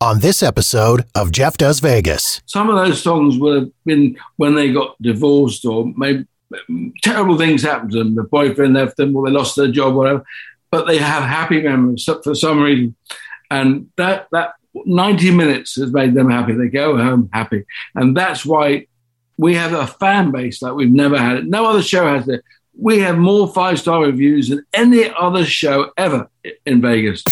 on this episode of Jeff Does Vegas. Some of those songs would have been when they got divorced or maybe terrible things happened to them. The boyfriend left them or they lost their job, whatever. But they have happy memories for some reason. And that, that 90 minutes has made them happy. They go home happy. And that's why we have a fan base like we've never had it. No other show has it. We have more five star reviews than any other show ever in Vegas.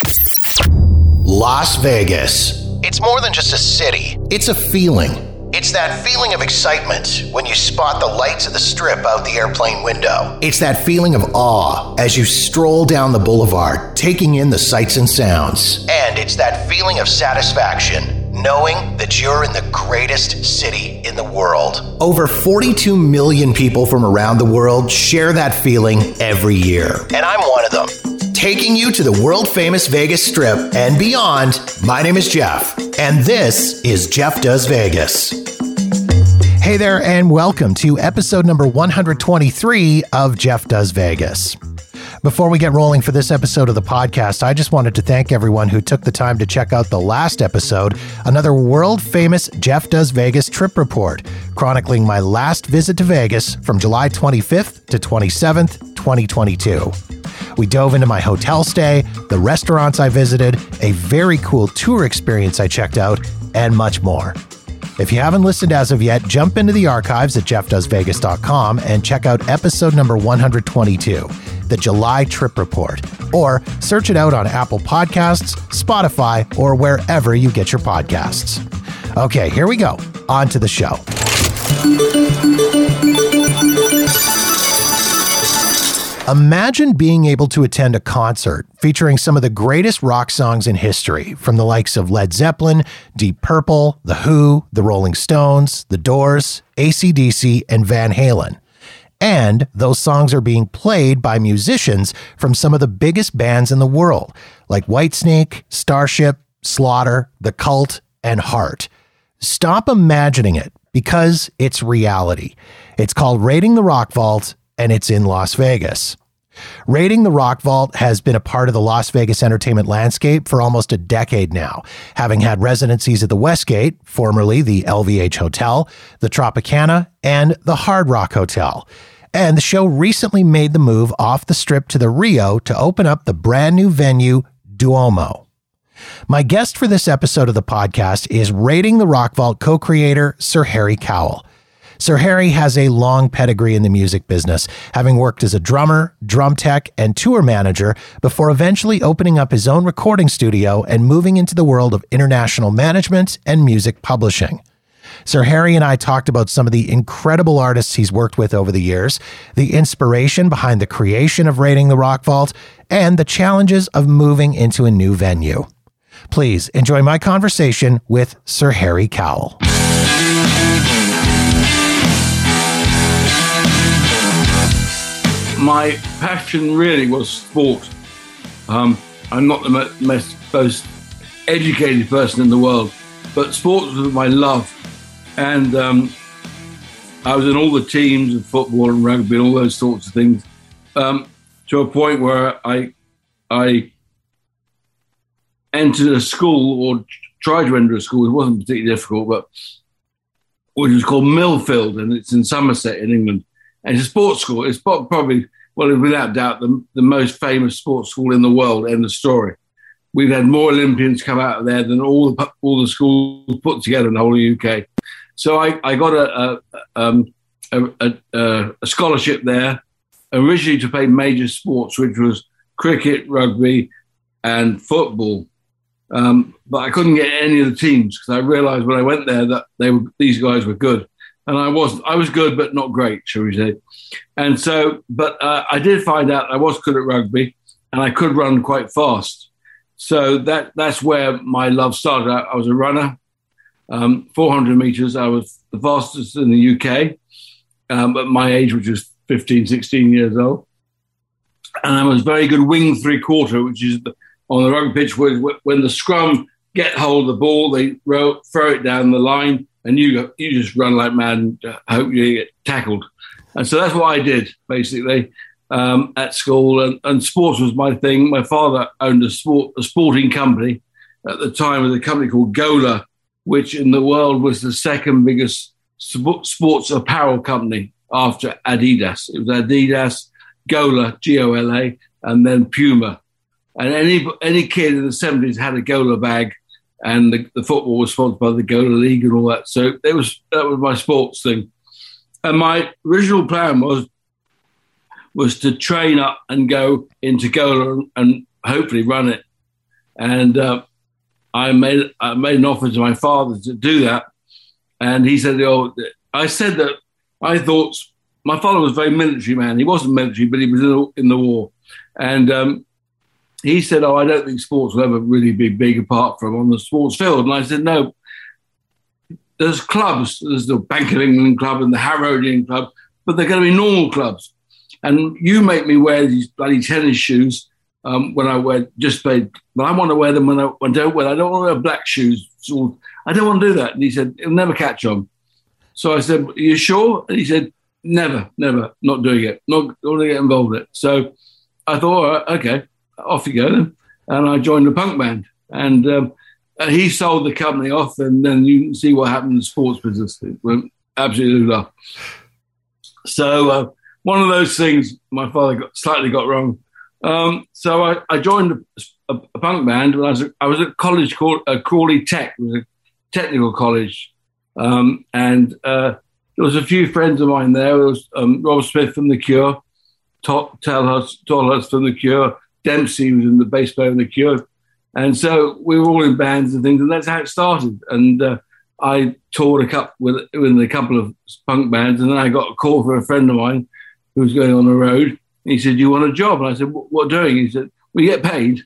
Las Vegas. It's more than just a city. It's a feeling. It's that feeling of excitement when you spot the lights of the strip out the airplane window. It's that feeling of awe as you stroll down the boulevard, taking in the sights and sounds. And it's that feeling of satisfaction knowing that you're in the greatest city in the world. Over 42 million people from around the world share that feeling every year. And I'm one of them taking you to the world famous Vegas Strip and beyond. My name is Jeff, and this is Jeff Does Vegas. Hey there, and welcome to episode number 123 of Jeff Does Vegas. Before we get rolling for this episode of the podcast, I just wanted to thank everyone who took the time to check out the last episode, another world famous Jeff Does Vegas trip report, chronicling my last visit to Vegas from July 25th to 27th, 2022. We dove into my hotel stay, the restaurants I visited, a very cool tour experience I checked out, and much more. If you haven't listened as of yet, jump into the archives at jeffdoesvegas.com and check out episode number 122, the July Trip Report, or search it out on Apple Podcasts, Spotify, or wherever you get your podcasts. Okay, here we go. On to the show. Imagine being able to attend a concert featuring some of the greatest rock songs in history, from the likes of Led Zeppelin, Deep Purple, The Who, The Rolling Stones, The Doors, ACDC, and Van Halen. And those songs are being played by musicians from some of the biggest bands in the world, like Whitesnake, Starship, Slaughter, The Cult, and Heart. Stop imagining it because it's reality. It's called Raiding the Rock Vault and it's in Las Vegas. Raiding the Rock Vault has been a part of the Las Vegas entertainment landscape for almost a decade now, having had residencies at the Westgate, formerly the LVH Hotel, the Tropicana, and the Hard Rock Hotel. And the show recently made the move off the strip to the Rio to open up the brand new venue, Duomo. My guest for this episode of the podcast is Raiding the Rock Vault co creator Sir Harry Cowell. Sir Harry has a long pedigree in the music business, having worked as a drummer, drum tech, and tour manager before eventually opening up his own recording studio and moving into the world of international management and music publishing. Sir Harry and I talked about some of the incredible artists he's worked with over the years, the inspiration behind the creation of Raiding the Rock Vault, and the challenges of moving into a new venue. Please enjoy my conversation with Sir Harry Cowell. My passion really was sport. Um, I'm not the most, most educated person in the world, but sports was my love. And um, I was in all the teams of football and rugby and all those sorts of things um, to a point where I, I entered a school or tried to enter a school. It wasn't particularly difficult, but which was called Millfield, and it's in Somerset in England. And it's a sports school. It's probably, well, without doubt, the, the most famous sports school in the world. End of story. We've had more Olympians come out of there than all the, all the schools put together in the whole UK. So I, I got a, a, um, a, a, scholarship there, originally to play major sports, which was cricket, rugby, and football. Um, but I couldn't get any of the teams because I realised when I went there that they were, these guys were good and I was I was good, but not great, shall we say? And so, but uh, I did find out I was good at rugby, and I could run quite fast. So that that's where my love started. I, I was a runner, um, 400 meters. I was the fastest in the UK um, at my age, which was 15, 16 years old. And I was very good wing three quarter, which is on the rugby pitch where, when the scrum get hold of the ball, they row, throw it down the line and you you just run like mad and uh, hope you get tackled. And so that's what I did basically um, at school. And, and, sports was my thing. My father owned a sport a sporting company, at the time was a company called Gola, which in the world was the second biggest sports apparel company after Adidas. It was Adidas, Gola, G O L A, and then Puma. And any any kid in the seventies had a Gola bag, and the, the, football was sponsored by the Gola League and all that. So it was that was my sports thing. And my original plan was was to train up and go into Gola and, hopefully run it. And uh, I made I made an offer to my father to do that, and he said, "Oh, I said that I thought my father was a very military man. He wasn't military, but he was in the, in the war, and um, he said, "Oh, I don't think sports will ever really be big apart from on the sports field." And I said, "No." There's clubs. There's the Bank of England club and the Harrodian club, but they're going to be normal clubs. And you make me wear these bloody tennis shoes um, when I wear just play, but I want to wear them when I, when I don't wear. I don't want to wear black shoes. So I don't want to do that. And he said it'll never catch on. So I said, Are you sure? And he said, Never, never, not doing it, not, not going to get involved in it. So I thought, okay, off you go. And I joined the punk band. And um, he sold the company off, and then you can see what happened in the sports business. It went absolutely off. So uh, one of those things my father got, slightly got wrong um, so I, I joined a, a, a, punk band when I was, I was at college called uh, Crawley Tech, was a technical college. Um, and uh, there was a few friends of mine there. There was um, Rob Smith from The Cure, Tolhurst from The Cure, Dempsey was in the bass player in The Cure. And so we were all in bands and things, and that's how it started. And uh, I toured a couple with, with a couple of punk bands, and then I got a call from a friend of mine who was going on the road he said, "You want a job?" And I said, "What doing?" He said, "We get paid."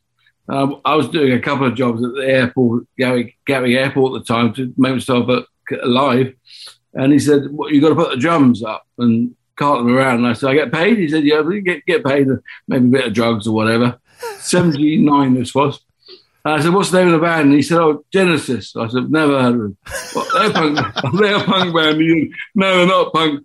Um, I was doing a couple of jobs at the airport, Gatwick, Gatwick Airport at the time to make myself alive. And he said, well, "You got to put the drums up and cart them around." And I said, "I get paid." He said, "Yeah, we get get paid, uh, maybe a bit of drugs or whatever." Seventy nine, this was. And I said, "What's the name of the band?" And he said, "Oh, Genesis." I said, "Never heard of them." well, they're punk. they're a punk band. no, they're not punk.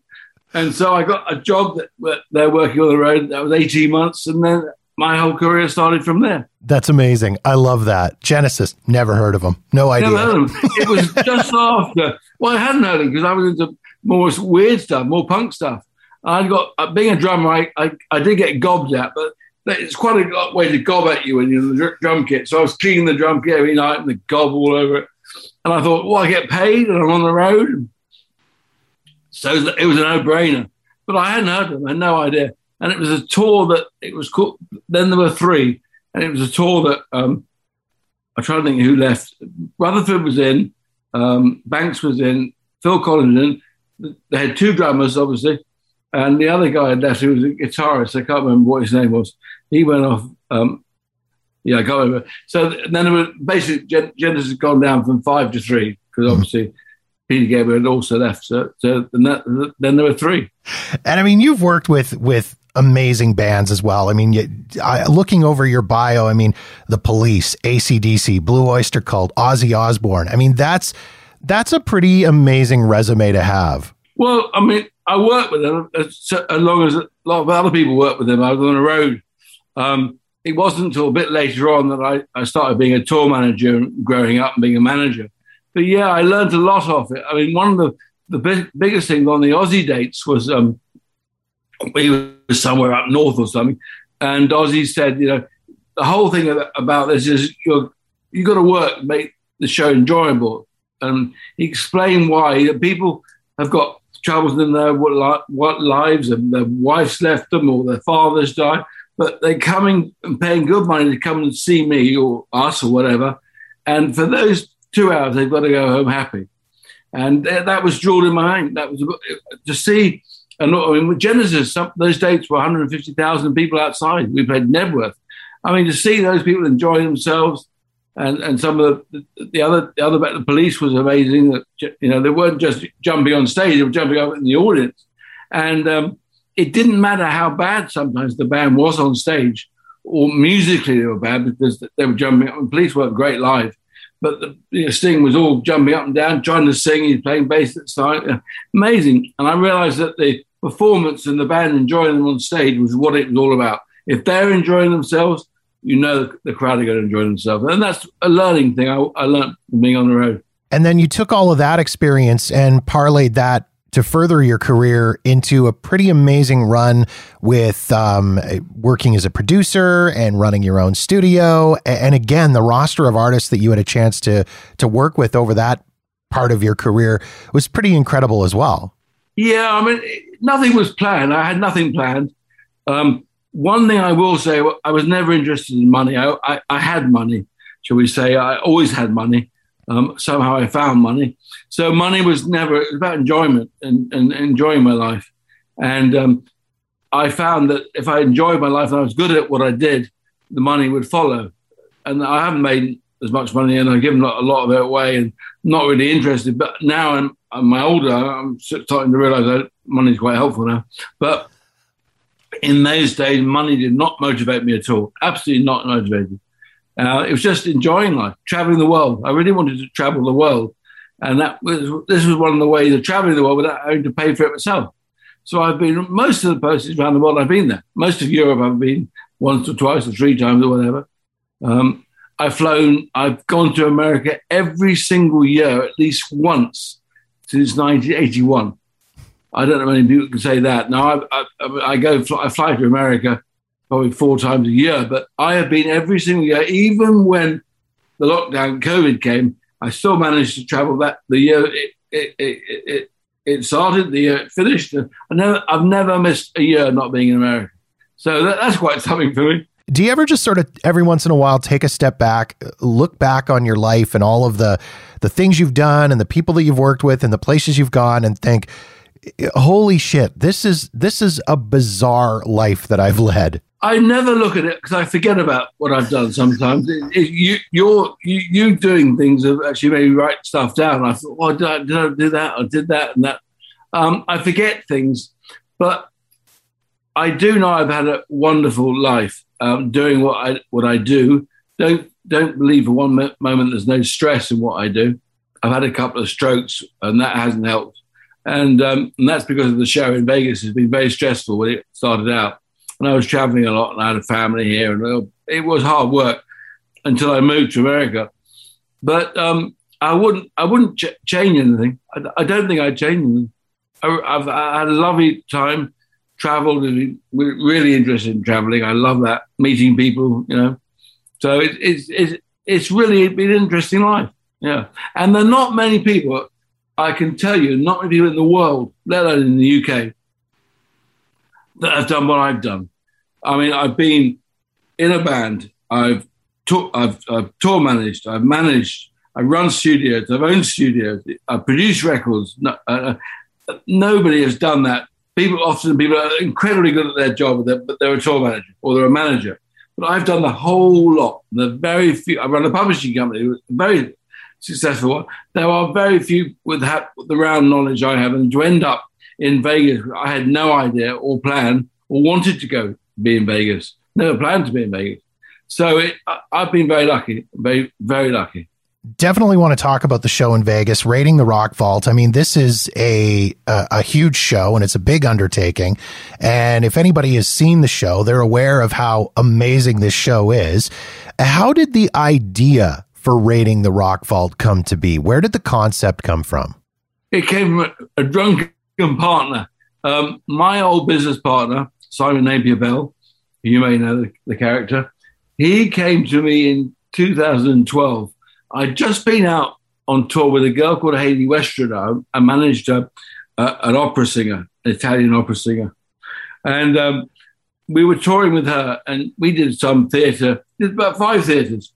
And so I got a job that they're working on the road. That was 18 months. And then my whole career started from there. That's amazing. I love that. Genesis, never heard of them. No idea. Never heard of them. It was just after. Well, I hadn't heard of them because I was into more weird stuff, more punk stuff. I got, uh, being a drummer, I, I, I did get gobbed at, but it's quite a way to gob at you when you're in the drum kit. So I was cleaning the drum kit every night and the gob all over it. And I thought, well, I get paid and I'm on the road. So it was a no-brainer. But I hadn't heard of them. I had no idea. And it was a tour that it was called. Then there were three, and it was a tour that um, I'm trying to think who left. Rutherford was in, um, Banks was in, Phil Collins in. They had two drummers, obviously, and the other guy left who was a guitarist. I can't remember what his name was. He went off. Um, yeah, I can't remember. So then there were basically Genesis had gone down from five to three because mm-hmm. obviously Peter Gabriel had also left. So, so that, then there were three. And I mean, you've worked with with amazing bands as well. I mean, you, I, looking over your bio, I mean, The Police, ACDC, Blue Oyster Cult, Ozzy Osbourne. I mean, that's that's a pretty amazing resume to have. Well, I mean, I worked with them as, as long as a lot of other people worked with them. I was on the road. Um, it wasn't until a bit later on that I, I started being a tour manager and growing up and being a manager. But yeah, I learned a lot of it. I mean, one of the, the big, biggest things on the Ozzy dates was um, we were somewhere up north or something, and Ozzy said, you know, the whole thing about this is you're you got to work make the show enjoyable. And he explained why people have got troubles in their what, what lives and their wives left them or their fathers died, but they're coming and paying good money to come and see me or us or whatever. And for those two hours, they've got to go home happy. And that was drawn in my mind. That was uh, to see, and I mean, Genesis, some, those dates were 150,000 people outside. We played Knebworth. I mean, to see those people enjoying themselves, and, and some of the, the other the other the police was amazing. That you know they weren't just jumping on stage; they were jumping up in the audience, and um, it didn't matter how bad sometimes the band was on stage or musically they were bad because they were jumping up. And police weren't great live, but the you know, Sting was all jumping up and down, trying to sing. He's playing bass at the time. Amazing. And I realized that the performance and the band enjoying them on stage was what it was all about. If they're enjoying themselves, you know the crowd are going to enjoy themselves. And that's a learning thing I, I learned from being on the road. And then you took all of that experience and parlayed that to further your career into a pretty amazing run with um, working as a producer and running your own studio. And again, the roster of artists that you had a chance to to work with over that part of your career was pretty incredible as well. Yeah, I mean, nothing was planned. I had nothing planned. Um, one thing I will say, I was never interested in money. I, I, I had money, shall we say. I always had money. Um, somehow I found money. So money was never, was about enjoyment and, and enjoying my life. And um, I found that if I enjoyed my life and I was good at what I did, the money would follow. And I haven't made as much money and I've given a lot of it away and not really interested. But now I'm, I'm older, I'm starting to realize that money is quite helpful now. But in those days, money did not motivate me at all. Absolutely not motivated. Uh, it was just enjoying life, traveling the world. I really wanted to travel the world, and that was this was one of the ways of traveling the world without having to pay for it myself. So I've been most of the places around the world. I've been there. Most of Europe, I've been once or twice or three times or whatever. Um, I've flown. I've gone to America every single year at least once since 1981. I don't know many people can say that. Now I, I, I go, I fly to America probably four times a year, but I have been every single year, even when the lockdown, COVID came. I still managed to travel that the year it it, it, it, it started, the year it finished. I never, I've never missed a year not being in America. So that, that's quite something for me. Do you ever just sort of every once in a while take a step back, look back on your life and all of the the things you've done and the people that you've worked with and the places you've gone and think, holy shit, this is this is a bizarre life that I've led. I never look at it because I forget about what I've done. Sometimes it, it, you, you're you, you doing things of actually maybe write stuff down. I thought, well, did I, did I do that? I did that and that. Um, I forget things, but I do know I've had a wonderful life um, doing what I what I do. Don't don't believe for one moment there's no stress in what I do. I've had a couple of strokes and that hasn't helped. And, um, and that's because of the show in Vegas. It's been very stressful when it started out. And I was traveling a lot and I had a family here. And it was hard work until I moved to America. But um, I wouldn't, I wouldn't ch- change anything. I, I, don't think I'd change anything. I, have had a lovely time, traveled, really interested in traveling. I love that, meeting people, you know. So it, it's, it's, it's really been an interesting life. Yeah. And there are not many people I can tell you, not many people in the world, let alone in the UK, that have done what I've done. I mean, I've been in a band, I've, took, I've, I've tour managed, I've managed, I run studios, I've owned studios, I've produced records. No, uh, uh, nobody has done that. People often people are incredibly good at their job, but they're a tour manager or they're a manager. But I've done the whole lot. The very few. I run a publishing company, very successful. There are very few with the round knowledge I have, and to end up in Vegas, I had no idea or plan or wanted to go be in Vegas. Never planned to be in Vegas. So it, I've been very lucky, very very lucky. Definitely want to talk about the show in Vegas, raiding the Rock Vault. I mean, this is a, a, a huge show and it's a big undertaking. And if anybody has seen the show, they're aware of how amazing this show is. How did the idea for raiding the rock vault come to be? Where did the concept come from? It came from a, a drunken partner. Um, my old business partner, Simon Napier Bell, you may know the, the character, he came to me in 2012. I'd just been out on tour with a girl called Hayley Westenra. I managed a, a, an opera singer, an Italian opera singer. And um, we were touring with her, and we did some theatre, did about five theatres.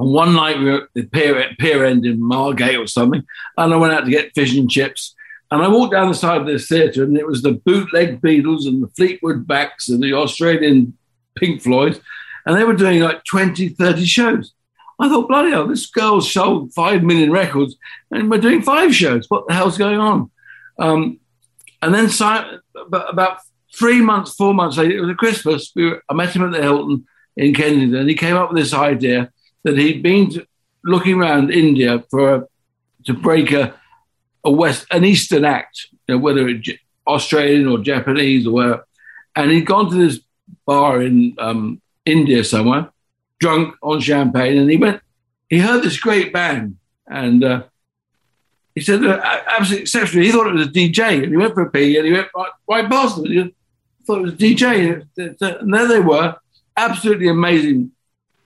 And one night we were at the pier, pier end in Margate or something, and I went out to get fish and chips. And I walked down the side of this theatre, and it was the bootleg Beatles and the Fleetwood Macs and the Australian Pink Floyd, and they were doing like 20, 30 shows. I thought, bloody hell, this girl sold five million records, and we're doing five shows. What the hell's going on? Um, and then about three months, four months later, it was a Christmas. We were, I met him at the Hilton in Kensington, and he came up with this idea that he'd been looking around India for to break a, a west an Eastern act, you know, whether it's Australian or Japanese or where, and he'd gone to this bar in um, India somewhere, drunk on champagne, and he went. He heard this great band, and uh, he said, uh, absolutely exceptional. He thought it was a DJ, and he went for a pee, and he went right, right past them. He thought it was a DJ, and there they were, absolutely amazing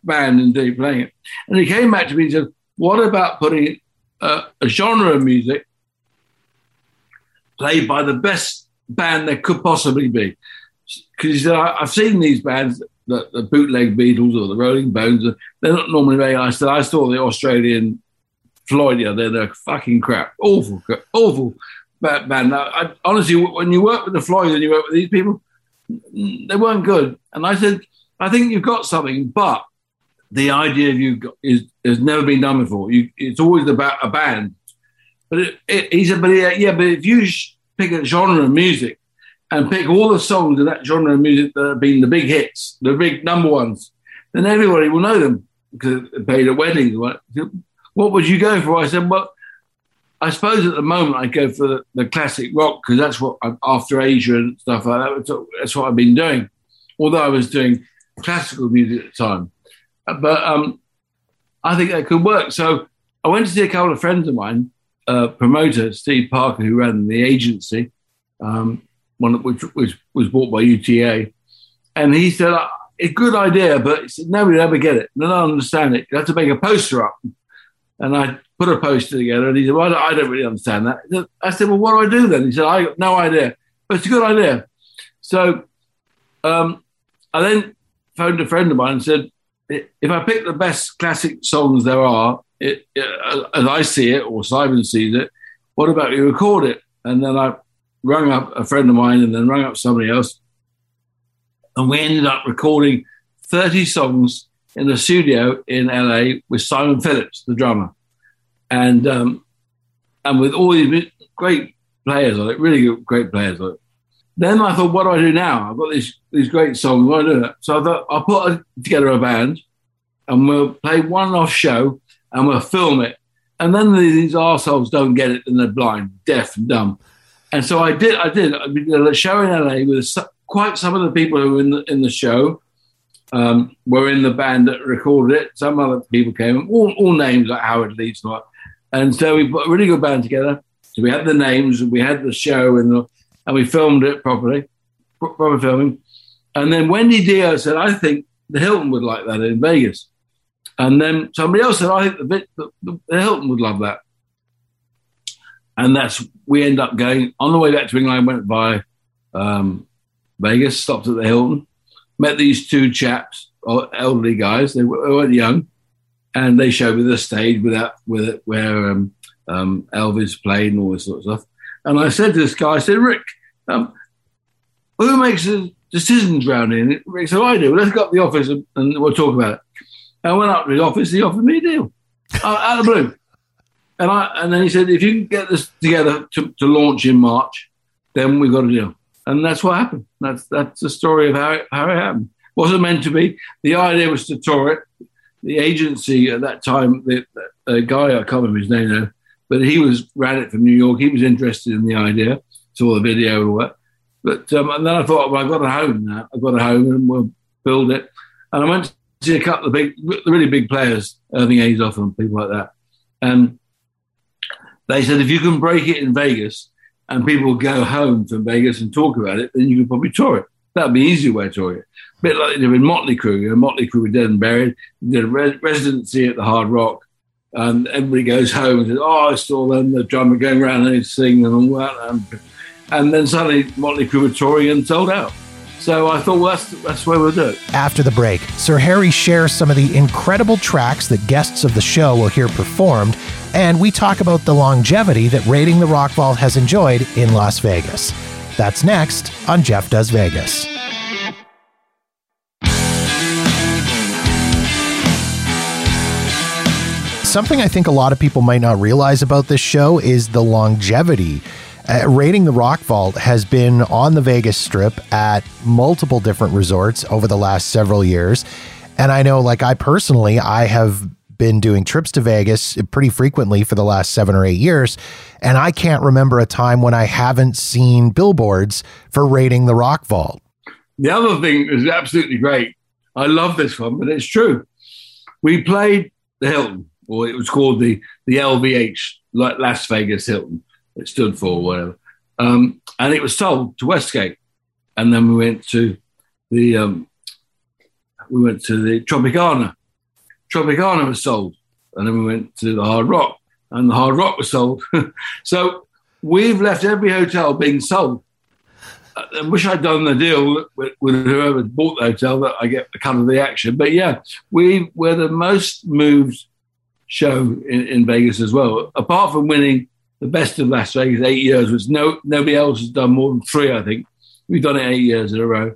band indeed playing it. And he came back to me and said, "What about putting uh, a genre of music played by the best band there could possibly be?" Because he said, "I've seen these bands." The, the bootleg Beatles or the Rolling Bones, they're not normally very. I said I saw the Australian Floyd the other They're the fucking crap. Awful, awful band. I, honestly, when you work with the Floyd and you work with these people, they weren't good. And I said, I think you've got something, but the idea of you got, is has never been done before. You, it's always about a band. But it, it, he said, but yeah, yeah, but if you pick a genre of music and pick all the songs of that genre of music that have been the big hits, the big number ones, then everybody will know them because they played at weddings. What would you go for? I said, well, I suppose at the moment I go for the, the classic rock because that's what I'm after Asia and stuff like that. That's what I've been doing. Although I was doing classical music at the time, but um, I think that could work. So I went to see a couple of friends of mine, uh, promoter Steve Parker, who ran the agency, um, one which, which was bought by UTA, and he said, uh, "A good idea, but said, nobody will ever get it. They don't understand it. You have to make a poster up." And I put a poster together, and he said, "Well, I don't really understand that." I said, "Well, what do I do then?" He said, "I got no idea, but it's a good idea." So um, I then phoned a friend of mine and said, "If I pick the best classic songs there are, it, it, as I see it, or Simon sees it, what about you record it?" And then I rang up a friend of mine, and then rang up somebody else, and we ended up recording thirty songs in the studio in LA with Simon Phillips, the drummer, and um, and with all these great players on it, really great players on it. Then I thought, what do I do now? I've got these these great songs. What do I do? So I thought I'll put a, together a band, and we'll play one off show, and we'll film it. And then these assholes don't get it, and they're blind, deaf, and dumb. And so I did. I did. I did a show in LA with quite some of the people who were in the, in the show um, were in the band that recorded it. Some other people came, all, all names like Howard Leese and what. And so we put a really good band together. So we had the names, and we had the show, and the, and we filmed it properly, proper filming. And then Wendy Dio said, "I think the Hilton would like that in Vegas." And then somebody else said, "I think the, the, the Hilton would love that." And that's we end up going on the way back to England. Went by um, Vegas, stopped at the Hilton, met these two chaps, elderly guys. They weren't young, and they showed me the stage without with it where um, um, Elvis played and all this sort of stuff. And I said to this guy, I said, Rick, um, who makes the decisions around here? Rick said, I do. Let's go up to the office and, and, we'll talk about it. I went up to the office. He offered me a deal uh, out of the blue. And I and then he said, if you can get this together to, to launch in March, then we've got a deal and that's what happened. That's that's the story of how it, how it happened. Wasn't meant to be. The idea was to tour it. The agency at that time, the, the guy I can't remember his name now, but he was ran it from New York. He was interested in the idea, saw the video and what. But um, and then I thought, well, I've got a home now. I've got a home, and we'll build it. And I went to see a couple of big, really big players, Irving Azoff and people like that. And they said, if you can break it in Vegas, and people go home from Vegas and talk about it, then you can probably tour it. That'd be an easier way to tour it. A bit like they did with Motley Crue. You know, Motley Crue were dead and buried. They did a re- residency at the Hard Rock. And everybody goes home and says, Oh, I saw them, the drummer going around and singing and all that. And, and then suddenly Motley Crue sold out. So I thought, well, that's, that's way we'll do it. After the break, Sir Harry shares some of the incredible tracks that guests of the show will hear performed and we talk about the longevity that Raiding the Rock Vault has enjoyed in Las Vegas. That's next on Jeff Does Vegas. Something I think a lot of people might not realize about this show is the longevity. Uh, Raiding the Rock Vault has been on the Vegas Strip at multiple different resorts over the last several years. And I know, like, I personally, I have been doing trips to Vegas pretty frequently for the last seven or eight years. And I can't remember a time when I haven't seen billboards for raiding the Rock Vault. The other thing is absolutely great. I love this one, but it's true. We played the Hilton, or it was called the the LVH, Las Vegas Hilton. It stood for whatever, um, and it was sold to Westgate, and then we went to the um, we went to the Tropicana. Tropicana was sold, and then we went to the Hard Rock, and the Hard Rock was sold. so we've left every hotel being sold. I wish I'd done the deal with, with, whoever bought the hotel that I get a cut of the action. But yeah, we were the most moved show in, in, Vegas as well. Apart from winning the best of Las Vegas eight years, which no nobody else has done more than three, I think. We've done it eight years in a row.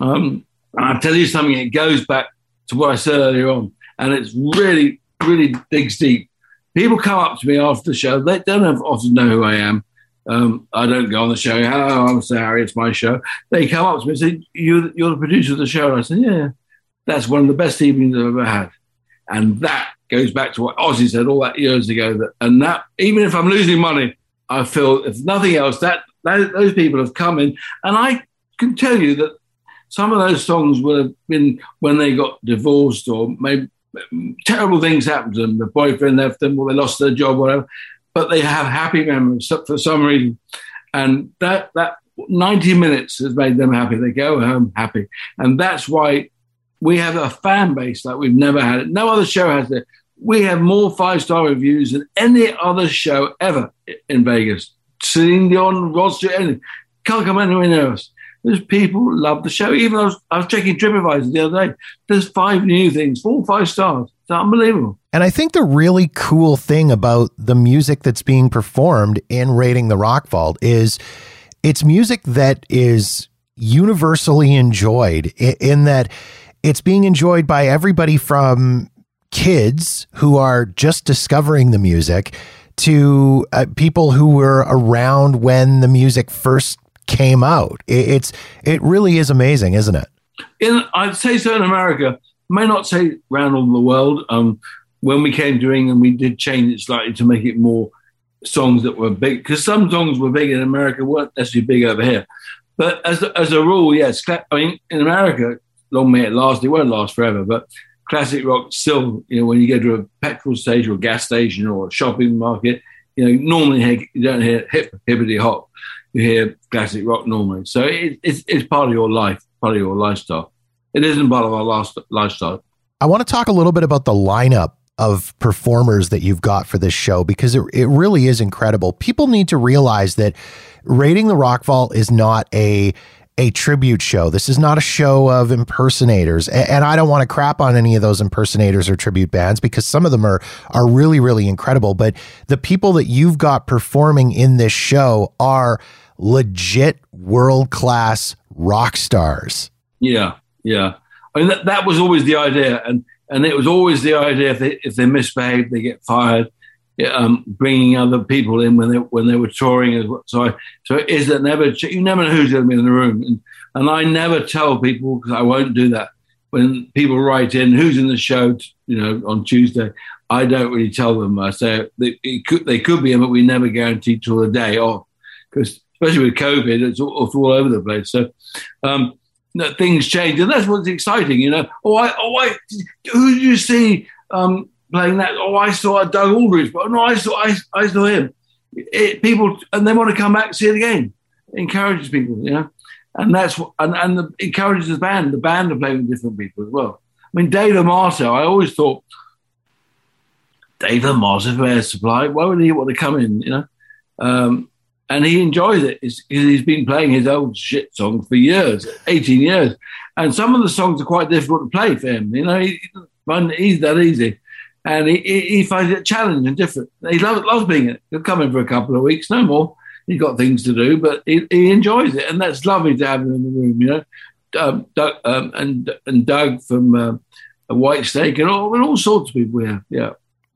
Um, and I'll tell you something, it goes back to what I said earlier on, and it's really, really digs deep. People come up to me after the show, they don't often know who I am. Um, I don't go on the show, I'm Harry, it's my show. They come up to me and say, you're, you're the producer of the show. And I said, yeah, that's one of the best evenings I've ever had. And that goes back to what Ozzy said all that years ago. That and that even if I'm losing money, I feel if nothing else, that, that those people have come in, and I can tell you that some of those songs would have been when they got divorced or maybe terrible things happened to them. The boyfriend left them, or they lost their job, whatever. But they have happy memories for some reason, and that that 90 minutes has made them happy. They go home happy, and that's why we have a fan base like we've never had it. No other show has it. We have more five star reviews than any other show ever in Vegas. Celine Dion, Rod Stewart, anything. Can't come anywhere near us. There's people love the show. Even I was, I was checking TripAdvisor the other day. There's five new things, four five stars. It's unbelievable. And I think the really cool thing about the music that's being performed in Raiding the Rock Vault is it's music that is universally enjoyed in that it's being enjoyed by everybody from kids who are just discovering the music to uh, people who were around when the music first came out. It, it's it really is amazing, isn't it? In I'd say so in America. May not say around all the world. Um, when we came to England, we did change it slightly to make it more songs that were big because some songs were big in America weren't necessarily big over here. But as as a rule, yes, I mean in America, long may it last. It won't last forever, but classic rock still, you know, when you go to a petrol station or a gas station or a shopping market, you know, normally you don't hear hip, hippity hop you hear classic rock normally. So it, it's, it's part of your life, part of your lifestyle. It isn't part of our last lifestyle. I want to talk a little bit about the lineup of performers that you've got for this show because it, it really is incredible. People need to realize that Raiding the Rock Vault is not a a tribute show. This is not a show of impersonators. And I don't want to crap on any of those impersonators or tribute bands because some of them are are really really incredible, but the people that you've got performing in this show are legit world class rock stars. Yeah, yeah. I mean, that, that was always the idea, and and it was always the idea if they if they misbehave, they get fired. Um, bringing other people in when they when they were touring as well. So I, so it is that never you never know who's going to be in the room, and and I never tell people because I won't do that. When people write in who's in the show, you know, on Tuesday, I don't really tell them. I say they, could, they could be in, but we never guarantee till the day off because especially with COVID, it's all, it's all over the place. So um, things change, and that's what's exciting. You know, oh, I, oh, I, who did you see um, playing that? Oh, I saw Doug Aldrich, but no, I saw, I, I saw him. It, people, and they want to come back and see it again. It encourages people, you know, and that's what, and, and the, encourages the band, the band to play with different people as well. I mean, Dave Amato, I always thought Dave Amato for Air Supply, why would he want to come in, you know? Um, and he enjoys it. It's, he's been playing his old shit songs for years, 18 years. And some of the songs are quite difficult to play for him. You know, he, he's that easy. And he, he finds it challenging and different. He loves, loves being it. He'll come in for a couple of weeks, no more. He's got things to do, but he, he enjoys it. And that's lovely to have him in the room, you know. Um, Doug, um, and, and Doug from uh, Whitesnake and all, and all sorts of people, yeah. Yeah.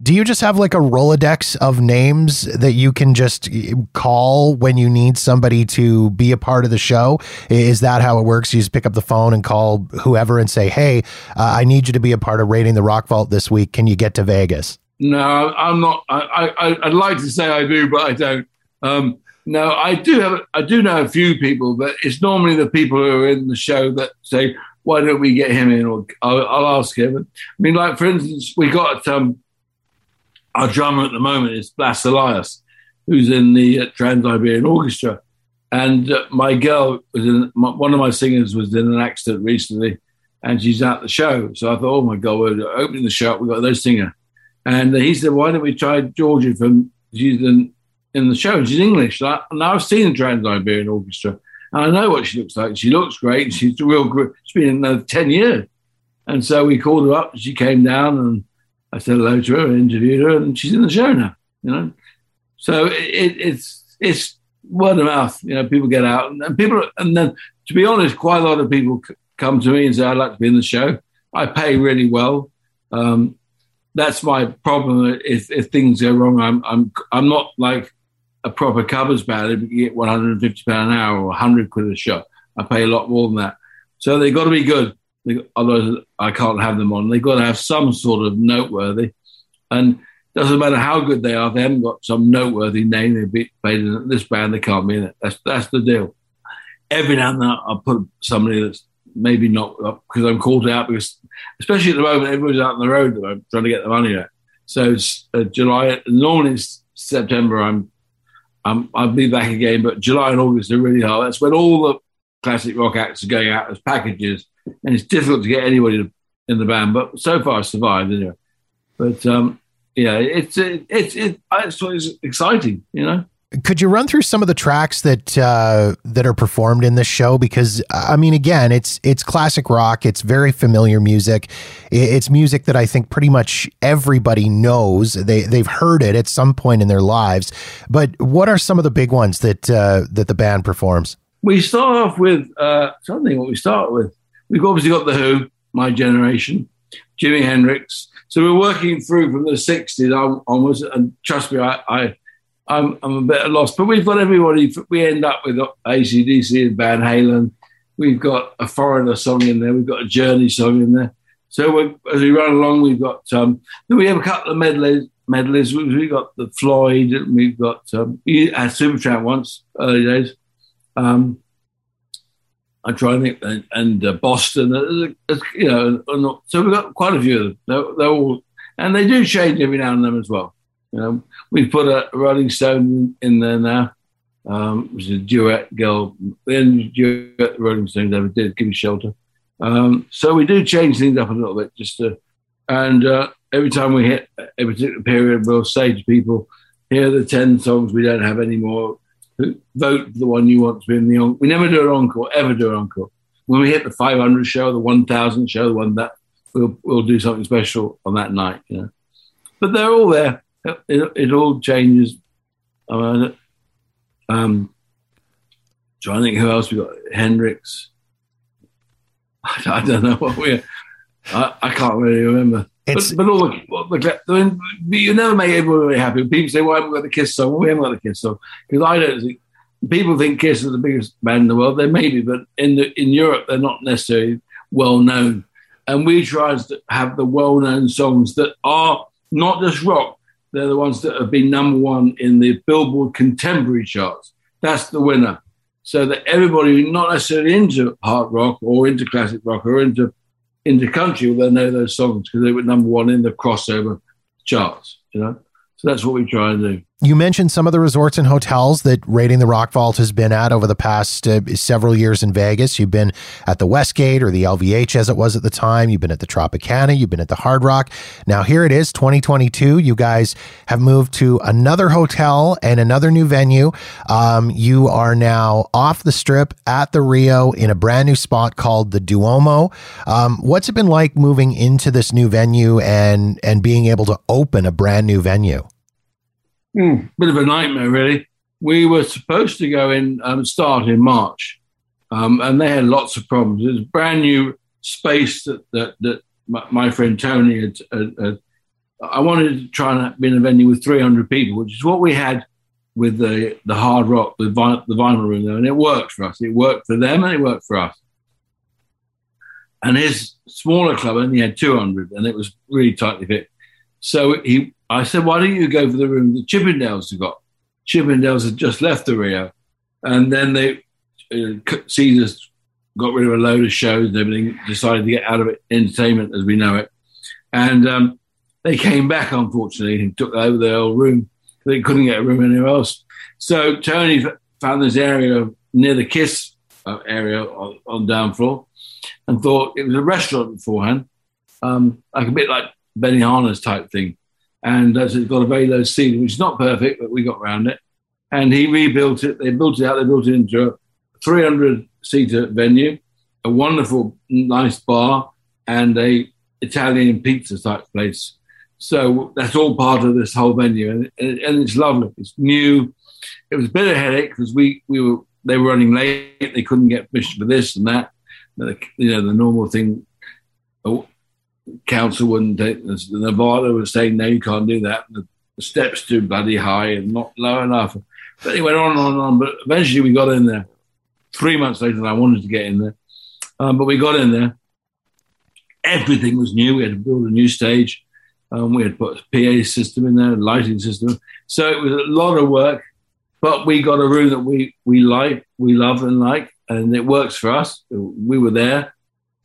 Do you just have like a Rolodex of names that you can just call when you need somebody to be a part of the show? Is that how it works? You just pick up the phone and call whoever and say, "Hey, uh, I need you to be a part of Raiding the Rock Vault this week. Can you get to Vegas?" No, I'm not. I, I would like to say I do, but I don't. Um, no, I do have. I do know a few people, but it's normally the people who are in the show that say, why don't we get him in? Or I'll, I'll ask him. I mean, like for instance, we got um, our drummer at the moment is Blas Elias, who's in the uh, Trans-Siberian Orchestra, and uh, my girl was in my, one of my singers was in an accident recently, and she's at the show. So I thought, oh my god, we're opening the show. We got no singer, and he said, why don't we try Georgia from she's in in the show. She's English, and I've seen the Trans-Siberian Orchestra. And I know what she looks like. She looks great. She's a real. She's been in there 10 years. And so we called her up. She came down and I said hello to her, interviewed her, and she's in the show now, you know. So it, it's it's word of mouth, you know, people get out and, people, and then to be honest, quite a lot of people come to me and say, I'd like to be in the show. I pay really well. Um, that's my problem. If, if things go wrong, I'm, I'm, I'm not like a proper covers band, if you get 150 pound an hour or 100 quid a shot, I pay a lot more than that. So they've got to be good. Otherwise, I can't have them on. They've got to have some sort of noteworthy. And doesn't matter how good they are, they haven't got some noteworthy name. They've been played in this band, they can't be in it. That's that's the deal. Every now and then, I'll put somebody that's maybe not because I'm called out because, especially at the moment, everybody's out on the road I'm trying to get the money out. So uh, July, normally September, I'm um, I'll be back again, but July and August are really hard. That's when all the classic rock acts are going out as packages, and it's difficult to get anybody in the band. But so far, I survived anyway. But um, yeah, it's it, it's it, it's exciting, you know. Could you run through some of the tracks that uh, that are performed in this show? Because I mean, again, it's it's classic rock. It's very familiar music. It's music that I think pretty much everybody knows. They they've heard it at some point in their lives. But what are some of the big ones that uh, that the band performs? We start off with uh, something. What we start with, we've obviously got the Who, My Generation, Jimi Hendrix. So we're working through from the '60s onwards, and trust me, I, I I'm, I'm a bit lost. But we've got everybody. We end up with ACDC and Van Halen. We've got a foreigner song in there. We've got a Journey song in there. So as we run along, we've got um, we have a couple of medleys. Medleys. We've got the Floyd. We've got um, Supertramp once early days. Um, I'm trying to think, and, and uh, Boston. Uh, you know, so we've got quite a few of them. They're, they're all, and they do change every now and then as well. You know, we've put a Rolling Stone in there now, um, which is a duet girl, the only duet the Rolling Stones ever did, Give Me Shelter. Um, so we do change things up a little bit just to, and uh, every time we hit a particular period, we'll say to people, here are the 10 songs we don't have anymore. Vote the one you want to be in the encore. We never do an encore, ever do an encore. When we hit the 500 show, the 1000 show, the one that we'll, we'll do something special on that night, you know. But they're all there it, it all changes. I mean, um, trying to think who else we got. Hendrix. I, I don't know what we. I, I can't really remember. It's, but, but all the, the, the, you never make everybody happy. People say, "Why haven't we got the Kiss song?" Well, we haven't got the Kiss song because I don't think people think Kiss is the biggest band in the world. They may be, but in the, in Europe, they're not necessarily well known. And we try to have the well known songs that are not just rock, they're the ones that have been number one in the Billboard contemporary charts. That's the winner. So that everybody not necessarily into hard rock or into classic rock or into into country will they know those songs because they were number one in the crossover charts. You know, so that's what we try and do. You mentioned some of the resorts and hotels that Raiding the Rock Vault has been at over the past uh, several years in Vegas. You've been at the Westgate or the LVH as it was at the time. You've been at the Tropicana. You've been at the Hard Rock. Now here it is, 2022. You guys have moved to another hotel and another new venue. Um, you are now off the strip at the Rio in a brand new spot called the Duomo. Um, what's it been like moving into this new venue and and being able to open a brand new venue? Mm, bit of a nightmare, really. We were supposed to go in um, start in March, um, and they had lots of problems. It was brand new space that that, that my, my friend Tony had, had, had, I wanted to try and be in a venue with 300 people, which is what we had with the the hard rock, the vinyl, the vinyl room there, and it worked for us. It worked for them, and it worked for us. And his smaller club only had 200, and it was really tightly fit. So he I said, why don't you go for the room the Chippendales have got? Chippendales had just left the Rio. And then they, uh, Caesars got rid of a load of shows and everything, decided to get out of it, entertainment as we know it. And um, they came back, unfortunately, and took over their old room. They couldn't get a room anywhere else. So Tony found this area near the Kiss uh, area on, on down floor and thought it was a restaurant beforehand, um, like a bit like Benihana's type thing. And so it's got a very low ceiling, which is not perfect, but we got around it. And he rebuilt it. They built it out. They built it into a 300 seater venue, a wonderful, nice bar, and a Italian pizza type place. So that's all part of this whole venue, and, and it's lovely. It's new. It was a bit of a headache because we, we were they were running late. They couldn't get permission for this and that. You know, the normal thing. Council wouldn't take this. Nevada was saying, no, you can't do that. The, the steps too bloody high and not low enough. But it went on and on and on. But eventually we got in there. Three months later, I wanted to get in there. Um, but we got in there. Everything was new. We had to build a new stage. Um, we had put a PA system in there, lighting system. So it was a lot of work. But we got a room that we, we like, we love and like, and it works for us. We were there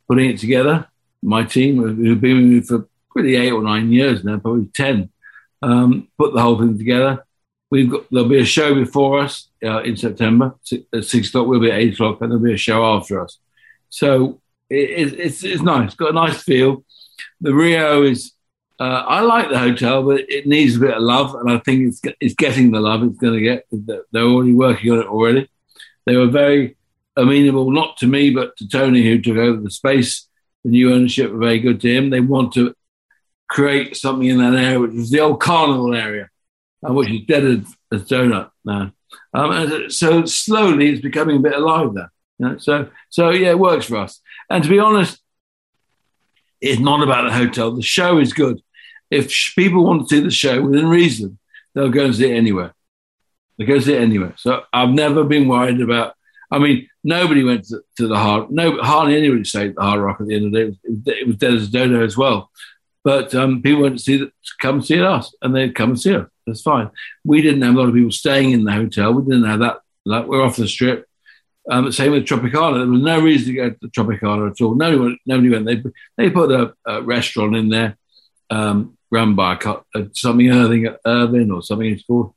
putting it together. My team, who've been with me for pretty eight or nine years now, probably 10, um, put the whole thing together. We've got, there'll be a show before us uh, in September at six o'clock. We'll be at eight o'clock, and there'll be a show after us. So it, it's, it's nice. It's got a nice feel. The Rio is uh, I like the hotel, but it needs a bit of love, and I think it's it's getting the love it's going to get. They're already working on it already. They were very amenable, not to me, but to Tony, who took over the space. The new ownership were very good to him. They want to create something in that area, which is the old carnival area, uh, which is dead as, donut now. Um, so slowly, it's becoming a bit alive there. You know? So, so yeah, it works for us. And to be honest, it's not about the hotel. The show is good if people want to see the show within reason, they'll go and see it anywhere. They go see it anywhere. So I've never been worried about. I mean, nobody went to, to the hard. No, hardly anybody stayed at the Hard Rock at the end of the day. It was, it was dead as a dodo as well. But um, people went to see the, come see us, and they'd come and see us. That's fine. We didn't have a lot of people staying in the hotel. We didn't have that. Like we're off the strip. Um, same with Tropicana. There was no reason to go to Tropicana at all. Nobody, nobody went. They they put a, a restaurant in there. Um, run by a, uh, something Irving Irvin or something it's called.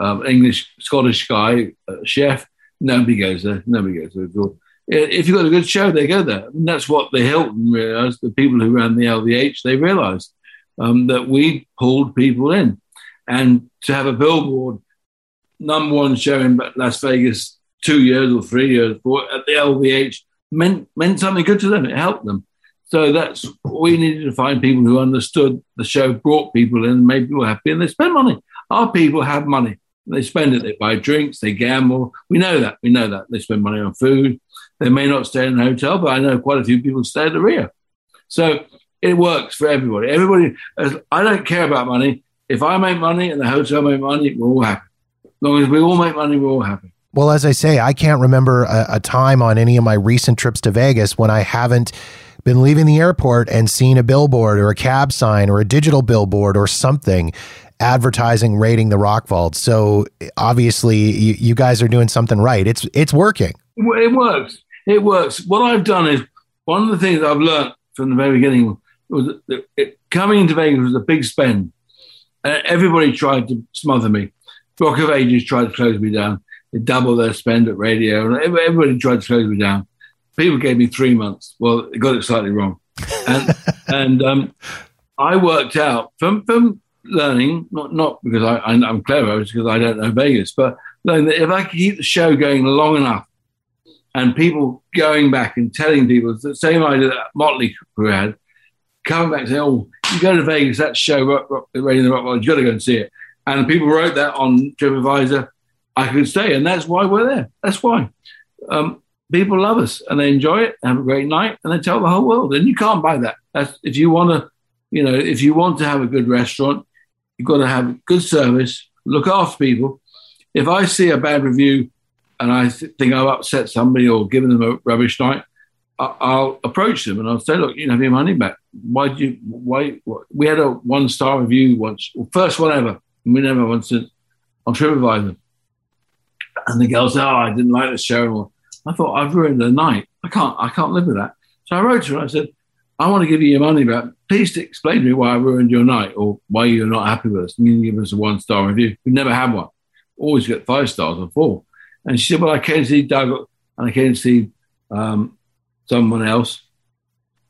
Um, English Scottish guy chef. Nobody goes there. Nobody goes there. If you've got a good show, they go there. And that's what the Hilton realised. The people who ran the LVH they realised um, that we pulled people in, and to have a billboard number one show in Las Vegas two years or three years for at the LVH meant meant something good to them. It helped them. So that's we needed to find people who understood the show, brought people in, made people happy, and they spend money. Our people have money. They spend it. They buy drinks. They gamble. We know that. We know that. They spend money on food. They may not stay in a hotel, but I know quite a few people stay at the Rio. So it works for everybody. Everybody. I don't care about money. If I make money and the hotel make money, we're all happy. As long as we all make money, we're all happy. Well, as I say, I can't remember a, a time on any of my recent trips to Vegas when I haven't been leaving the airport and seen a billboard or a cab sign or a digital billboard or something advertising Raiding the Rock Vault. So obviously you, you guys are doing something right. It's it's working. It works. It works. What i've done is one of the things i've learned from the very beginning was that it, coming into vegas was a big spend. Uh, everybody tried to smother me. Rock of ages tried to close me down. They doubled their spend at radio. And everybody tried to close me down people gave me three months. Well, they got it slightly wrong, and and um, I worked out from from learning not not because I, I'm clever, it's because I don't know Vegas, but learning that if I could keep the show going long enough, and people going back and telling people the same idea that Motley Crue had, coming back and saying, "Oh, you go to Vegas, that show, Rock, Rock, Radio the Rock World, you got to go and see it." And people wrote that on TripAdvisor. I could stay, and that's why we're there. That's why. Um, people love us and they enjoy it, have a great night, and they tell the whole world. And you can't buy that. That's if you want to, you know, if you want to have a good restaurant, you've got to have good service, look after people. If I see a bad review and I th- think I've upset somebody or given them a rubbish night, I- will approach them and I'll say, look, you know, have your money back. Why do you? Why? What? We had a one star review once, first one ever. We never once on TripAdvisor. And the girl said, oh, I didn't like the show. I thought I've ruined the night. I can't, I can't live with that. So I wrote to her. I said, I want to give you your money back. Please explain to me why I ruined your night or why you're not happy with us. And you give us a one star review. We've never had one. Always get five stars or four. And she said, Well, I came to see Doug and I came to see um, someone else.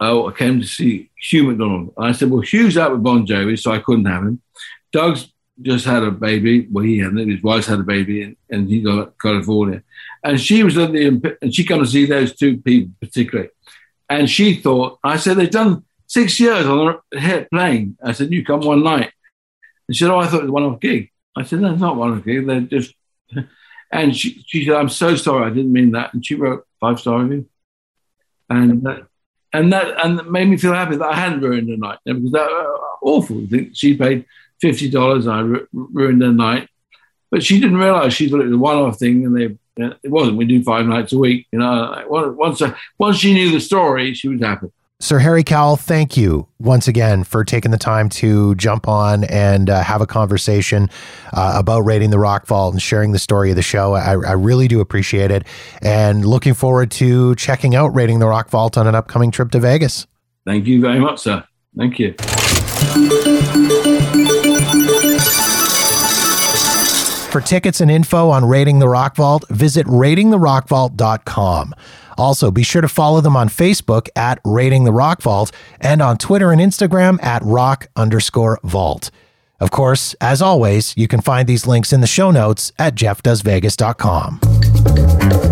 Oh, I came to see Hugh McDonald. And I said, Well, Hugh's out with Bon Jovi, so I couldn't have him. Doug's just had a baby. Well, he hadn't. His wife's had a baby, and, he got California. And she was at the, and she come to see those two people particularly. And she thought, I said, they've done six years on a plane. I said, you come one night. And she said, oh, I thought it was one off gig. I said, no, it's not one off gig. They're just, and she, she said, I'm so sorry. I didn't mean that. And she wrote five star review. And that, and that, and that made me feel happy that I hadn't ruined the night because that uh, awful. thing she paid $50. I ru- ruined the night. But she didn't realize she thought it was a one off thing and they it wasn't. We do five nights a week. You know, once once she knew the story, she was happy. Sir Harry Cowell, thank you once again for taking the time to jump on and uh, have a conversation uh, about Raiding the Rock Vault and sharing the story of the show. I, I, really do appreciate it, and looking forward to checking out Raiding the Rock Vault on an upcoming trip to Vegas. Thank you very much, sir. Thank you. For tickets and info on Raiding the Rock Vault, visit raidingtherockvault.com. Also, be sure to follow them on Facebook at Raiding the Rock Vault and on Twitter and Instagram at rock underscore vault. Of course, as always, you can find these links in the show notes at jeffdoesvegas.com.